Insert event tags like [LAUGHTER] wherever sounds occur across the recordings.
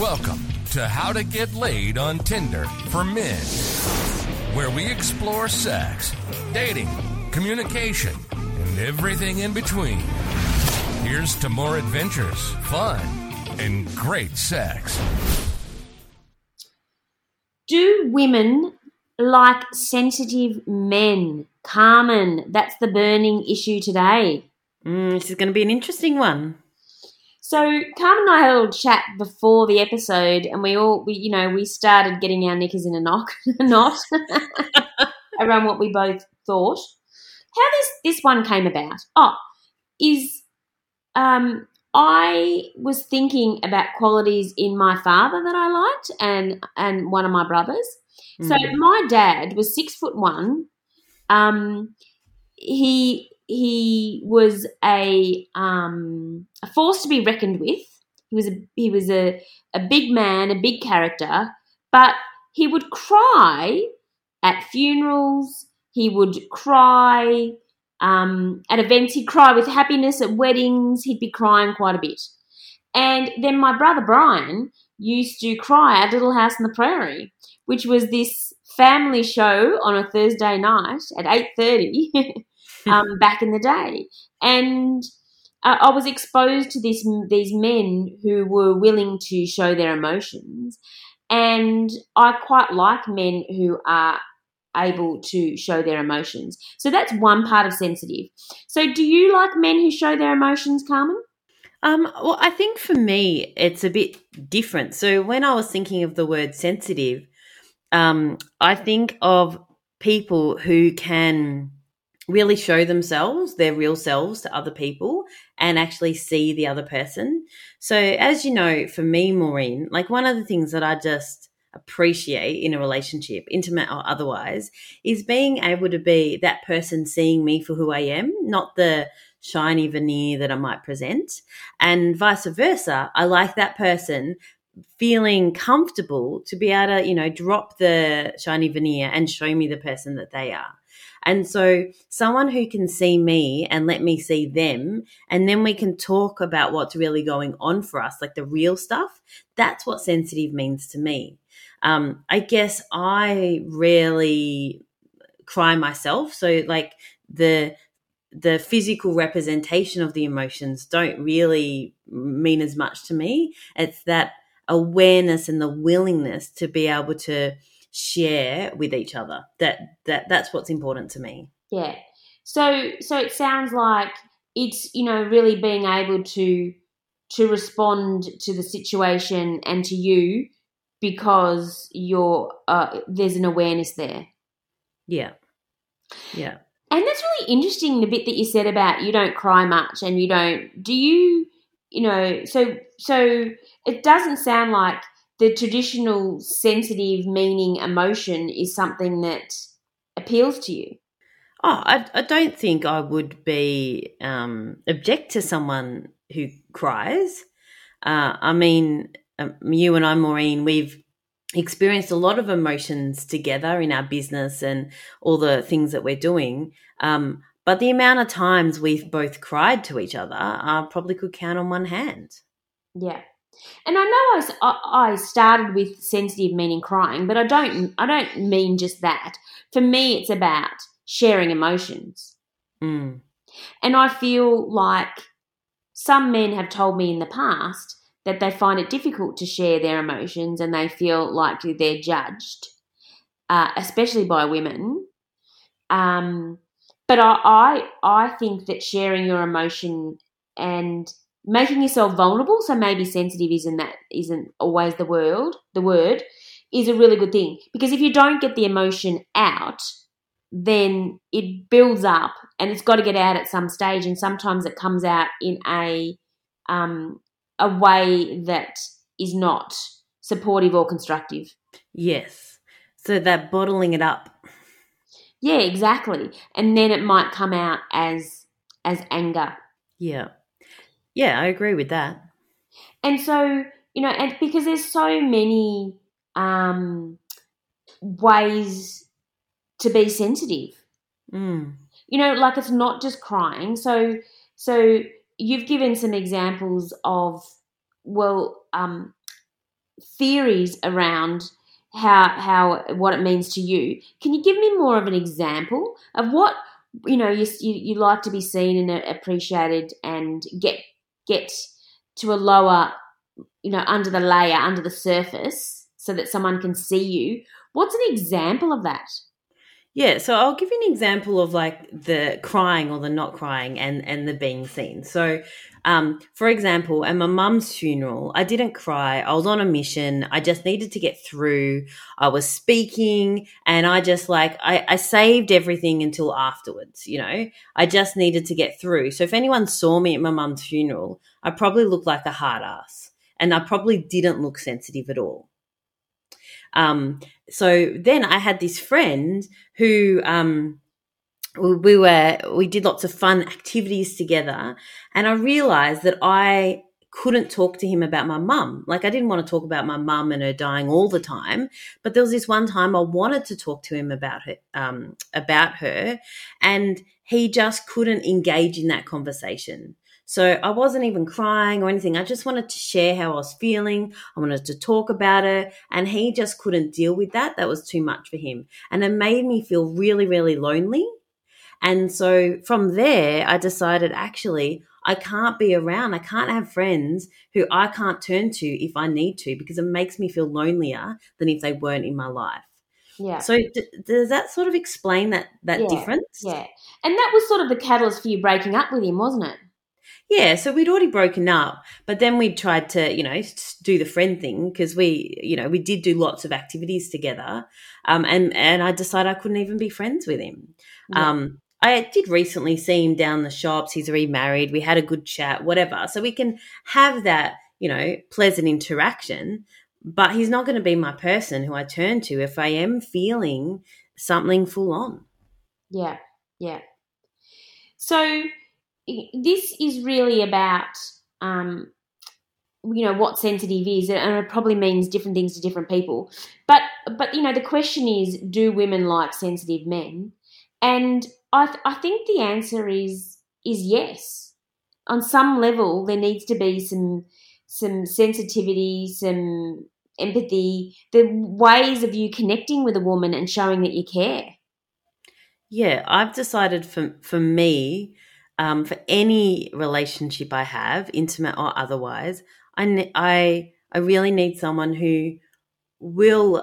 Welcome to How to Get Laid on Tinder for Men, where we explore sex, dating, communication, and everything in between. Here's to more adventures, fun, and great sex. Do women like sensitive men? Carmen, that's the burning issue today. Mm, this is going to be an interesting one. So Carmen and I had a little chat before the episode, and we all, we, you know, we started getting our knickers in a knock, [LAUGHS] a knot [LAUGHS] around what we both thought. How this this one came about? Oh, is um, I was thinking about qualities in my father that I liked, and and one of my brothers. So Mm. my dad was six foot one. Um, he he was a um, a force to be reckoned with. He was a he was a, a big man, a big character, but he would cry at funerals. He would cry um, at events. He'd cry with happiness at weddings. He'd be crying quite a bit. And then my brother Brian used to cry at Little House on the Prairie, which was this family show on a Thursday night at eight thirty. [LAUGHS] [LAUGHS] um, back in the day, and uh, I was exposed to this these men who were willing to show their emotions, and I quite like men who are able to show their emotions. So that's one part of sensitive. So do you like men who show their emotions, Carmen? Um, well, I think for me, it's a bit different. So when I was thinking of the word sensitive, um, I think of people who can really show themselves, their real selves to other people and actually see the other person. So as you know, for me, Maureen, like one of the things that I just appreciate in a relationship, intimate or otherwise, is being able to be that person seeing me for who I am, not the shiny veneer that I might present. And vice versa. I like that person feeling comfortable to be able to, you know, drop the shiny veneer and show me the person that they are. And so, someone who can see me and let me see them, and then we can talk about what's really going on for us, like the real stuff. That's what sensitive means to me. Um, I guess I rarely cry myself. So, like the the physical representation of the emotions don't really mean as much to me. It's that awareness and the willingness to be able to share with each other that that that's what's important to me Yeah. So so it sounds like it's you know really being able to to respond to the situation and to you because you're uh, there's an awareness there. yeah yeah And that's really interesting the bit that you said about you don't cry much and you don't do you you know so so it doesn't sound like the traditional sensitive meaning emotion is something that appeals to you. oh i, I don't think i would be um object to someone who cries uh i mean um, you and i maureen we've experienced a lot of emotions together in our business and all the things that we're doing um but the amount of times we've both cried to each other, I probably could count on one hand. Yeah. And I know I, I started with sensitive meaning crying, but I don't I don't mean just that. For me it's about sharing emotions. Mm. And I feel like some men have told me in the past that they find it difficult to share their emotions and they feel like they're judged, uh, especially by women. Um, but I, I, I think that sharing your emotion and making yourself vulnerable, so maybe sensitive isn't that isn't always the word, the word, is a really good thing because if you don't get the emotion out, then it builds up and it's got to get out at some stage and sometimes it comes out in a um, a way that is not supportive or constructive Yes. So they're bottling it up. yeah exactly and then it might come out as as anger Yeah. Yeah, I agree with that. and so you know and because there's so many um ways to be sensitive Mm. you know like it's not just crying so so you've given some examples of well um theories around how how what it means to you. Can you give me more of an example of what you know you you, you like to be seen and appreciated and get get to a lower you know under the layer under the surface so that someone can see you. What's an example of that? Yeah, so I'll give you an example of like the crying or the not crying and and the being seen. So, um, for example, at my mum's funeral, I didn't cry. I was on a mission. I just needed to get through. I was speaking, and I just like I, I saved everything until afterwards. You know, I just needed to get through. So if anyone saw me at my mum's funeral, I probably looked like a hard ass, and I probably didn't look sensitive at all. Um, so then I had this friend who um, we were we did lots of fun activities together, and I realized that I couldn't talk to him about my mum. Like I didn't want to talk about my mum and her dying all the time, but there was this one time I wanted to talk to him about her, um, about her, and he just couldn't engage in that conversation. So I wasn't even crying or anything. I just wanted to share how I was feeling. I wanted to talk about it. And he just couldn't deal with that. That was too much for him. And it made me feel really, really lonely. And so from there, I decided actually, I can't be around. I can't have friends who I can't turn to if I need to because it makes me feel lonelier than if they weren't in my life. Yeah. So d- does that sort of explain that that yeah, difference? Yeah. And that was sort of the catalyst for you breaking up with him, wasn't it? Yeah, so we'd already broken up, but then we tried to, you know, do the friend thing because we, you know, we did do lots of activities together, um, and and I decided I couldn't even be friends with him. Yeah. Um, I did recently see him down the shops. He's remarried. We had a good chat, whatever. So we can have that, you know, pleasant interaction. But he's not going to be my person who I turn to if I am feeling something full on. Yeah, yeah. So this is really about um, you know what sensitive is and it probably means different things to different people but but you know the question is do women like sensitive men and i th- i think the answer is is yes. On some level there needs to be some some sensitivity some empathy. The ways of you connecting with a woman and showing that you care. Yeah i've decided for for me um, for any relationship I have, intimate or otherwise, I, I, I really need someone who will,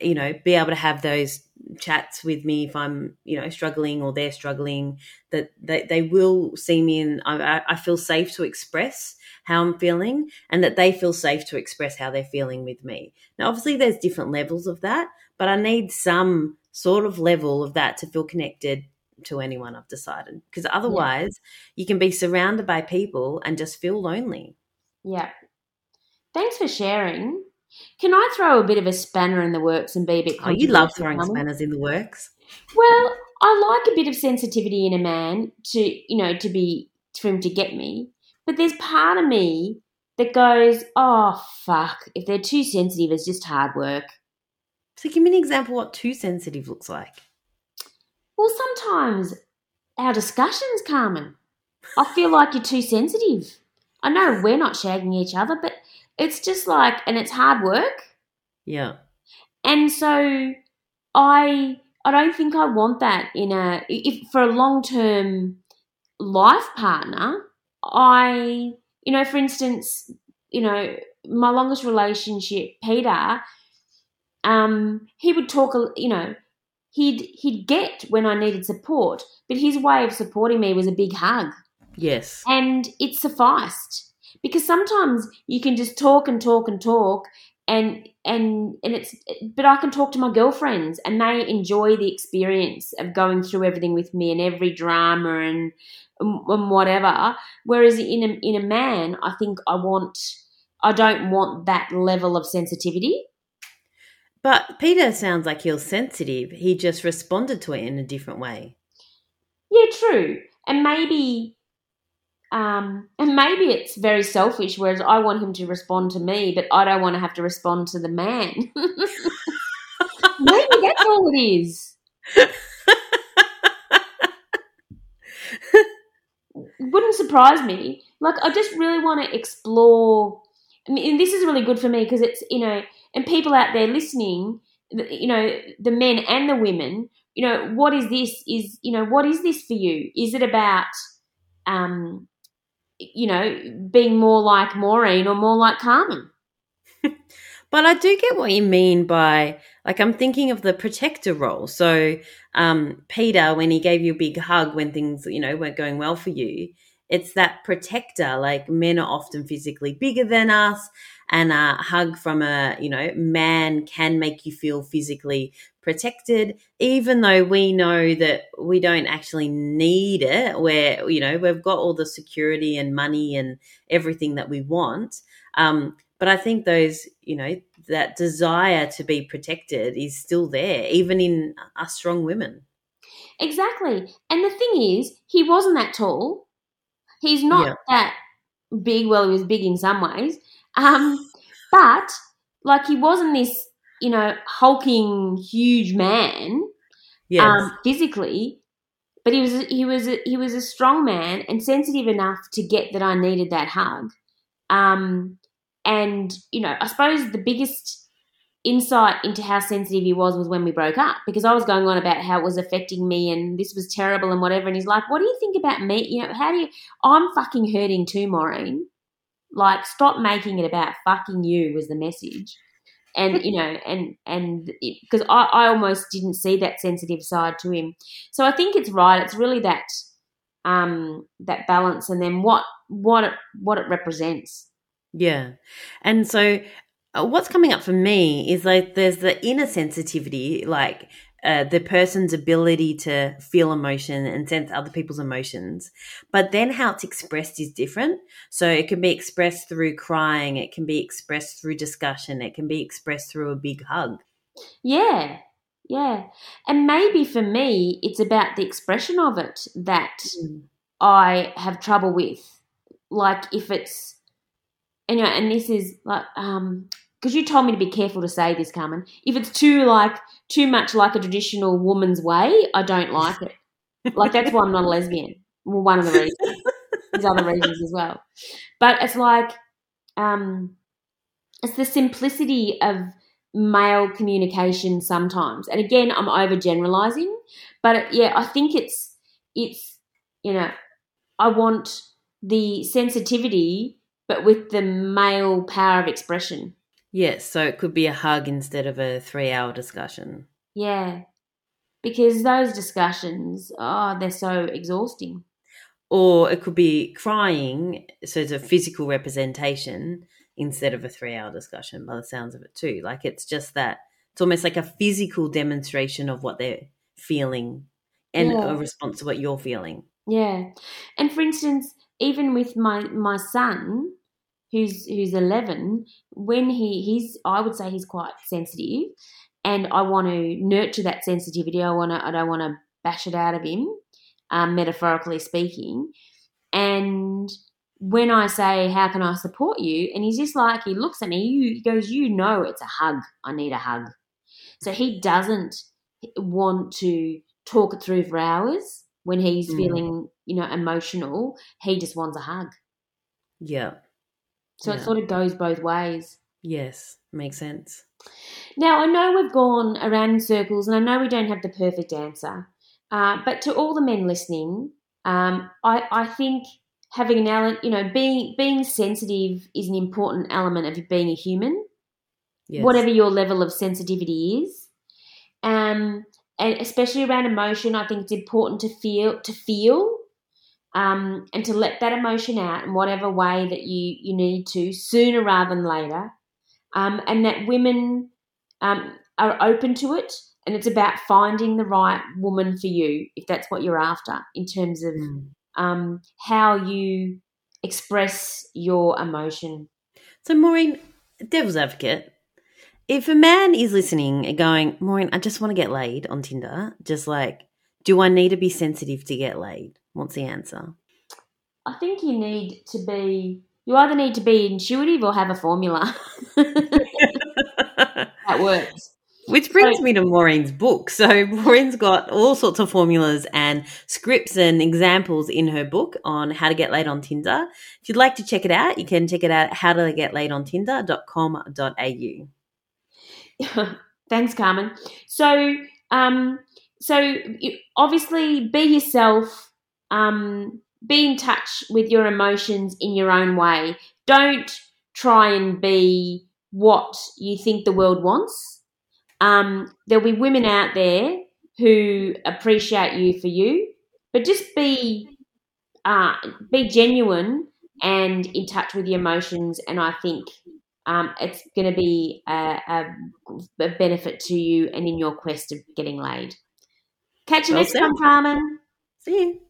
you know, be able to have those chats with me if I'm, you know, struggling or they're struggling, that they, they will see me and I, I feel safe to express how I'm feeling and that they feel safe to express how they're feeling with me. Now, obviously, there's different levels of that, but I need some sort of level of that to feel connected to anyone, I've decided. Because otherwise, yeah. you can be surrounded by people and just feel lonely. Yeah. Thanks for sharing. Can I throw a bit of a spanner in the works and be a bit? Oh, you love throwing spanners in the works. Well, I like a bit of sensitivity in a man to, you know, to be for him to get me. But there's part of me that goes, "Oh fuck! If they're too sensitive, it's just hard work." So, give me an example what too sensitive looks like. Well, sometimes our discussions, Carmen, I feel like you're too sensitive. I know we're not shagging each other, but it's just like, and it's hard work. Yeah. And so I, I don't think I want that in a, if for a long term life partner, I, you know, for instance, you know, my longest relationship, Peter, um, he would talk, you know, he'd he'd get when I needed support, but his way of supporting me was a big hug. Yes. And it sufficed. Because sometimes you can just talk and talk and talk and and and it's but I can talk to my girlfriends and they enjoy the experience of going through everything with me and every drama and and whatever. Whereas in a in a man, I think I want I don't want that level of sensitivity. But Peter sounds like he's sensitive. He just responded to it in a different way. Yeah, true. And maybe um, and maybe it's very selfish, whereas I want him to respond to me, but I don't want to have to respond to the man. [LAUGHS] maybe that's all it is. [LAUGHS] Wouldn't surprise me. Like, I just really want to explore I mean, and this is really good for me because it's you know, and people out there listening, you know, the men and the women, you know, what is this? Is you know, what is this for you? Is it about, um, you know, being more like Maureen or more like Carmen? [LAUGHS] But I do get what you mean by like I'm thinking of the protector role. So um, Peter, when he gave you a big hug when things you know weren't going well for you, it's that protector. Like men are often physically bigger than us, and a hug from a you know man can make you feel physically protected, even though we know that we don't actually need it. Where you know we've got all the security and money and everything that we want. Um, but I think those, you know, that desire to be protected is still there, even in us strong women. Exactly. And the thing is, he wasn't that tall. He's not Yeah. that big. Well, he was big in some ways. Um, but like he wasn't this, you know, hulking huge man Yes. um, physically. But he was he was a, he was a strong man and sensitive enough to get that I needed that hug. Um, and you know, I suppose the biggest insight into how sensitive he was was when we broke up because I was going on about how it was affecting me and this was terrible and whatever. And he's like, "What do you think about me? You know, how do you? I'm fucking hurting too, Maureen. Like, stop making it about fucking you." Was the message. And you know, and and because I, I almost didn't see that sensitive side to him, so I think it's right. It's really that um that balance, and then what what it what it represents. Yeah. And so uh, what's coming up for me is like there's the inner sensitivity, like uh, the person's ability to feel emotion and sense other people's emotions. But then how it's expressed is different. So it can be expressed through crying, it can be expressed through discussion, it can be expressed through a big hug. Yeah, yeah. And maybe for me, it's about the expression of it that I have trouble with. Like if it's, you and this is like, um, because you told me to be careful to say this, Carmen. If it's too like too much like a traditional woman's way, I don't like it. Like that's why I'm not a lesbian. Well, one of the reasons. There's other reasons as well. But it's like, um, it's the simplicity of male communication sometimes. And again, I'm overgeneralizing, but yeah, I think it's it's you know, I want the sensitivity, but with the male power of expression. Yes, so it could be a hug instead of a three hour discussion. Yeah, because those discussions, oh, they're so exhausting. Or it could be crying, so it's a physical representation instead of a three hour discussion by the sounds of it too. Like it's just that it's almost like a physical demonstration of what they're feeling and Yeah. a response to what you're feeling. Yeah, and for instance, even with my my son, who's who's eleven, when he he's I would say he's quite sensitive, and I want to nurture that sensitivity. I want to I don't want to bash it out of him, um, metaphorically speaking. And when I say, "How can I support you?" and he's just like he looks at me, he goes, "You know, it's a hug. I need a hug." So he doesn't want to talk it through for hours when he's Mm. feeling, you know, emotional. He just wants a hug. Yeah. So it sort of goes both ways. Yes. Makes sense. Now, I know we've gone around in circles and I know we don't have the perfect answer, uh, but to all the men listening, um, I, I think having an element, you know, being, being sensitive is an important element of being a human. Yes. whatever your level of sensitivity is. Um, and especially around emotion, I think it's important to feel to feel um, and to let that emotion out in whatever way that you you need to sooner rather than later. Um, and that women um, are open to it, and it's about finding the right woman for you if that's what you're after in terms of Mm. um, how you express your emotion. So, Maureen, devil's advocate, if a man is listening and going, Maureen, I just want to get laid on Tinder, just like, do I need to be sensitive to get laid? What's the answer? I think you need to be. You either need to be intuitive or have a formula [LAUGHS] that works. Which brings me to Maureen's book. So Maureen's got all sorts of formulas and scripts and examples in her book on how to get laid on Tinder. If you'd like to check it out, you can check it out at howtogetlaidontinder.com.au. [LAUGHS] Thanks, Carmen. So, um, so obviously, be yourself. Um, be in touch with your emotions in your own way. Don't try and be what you think the world wants. Um, there'll be women out there who appreciate you for you, but just be uh, be genuine and in touch with your emotions. And I think um, it's going to be a, a, a, benefit to you and in your quest of getting laid. Catch you well next time, Carmen. See you.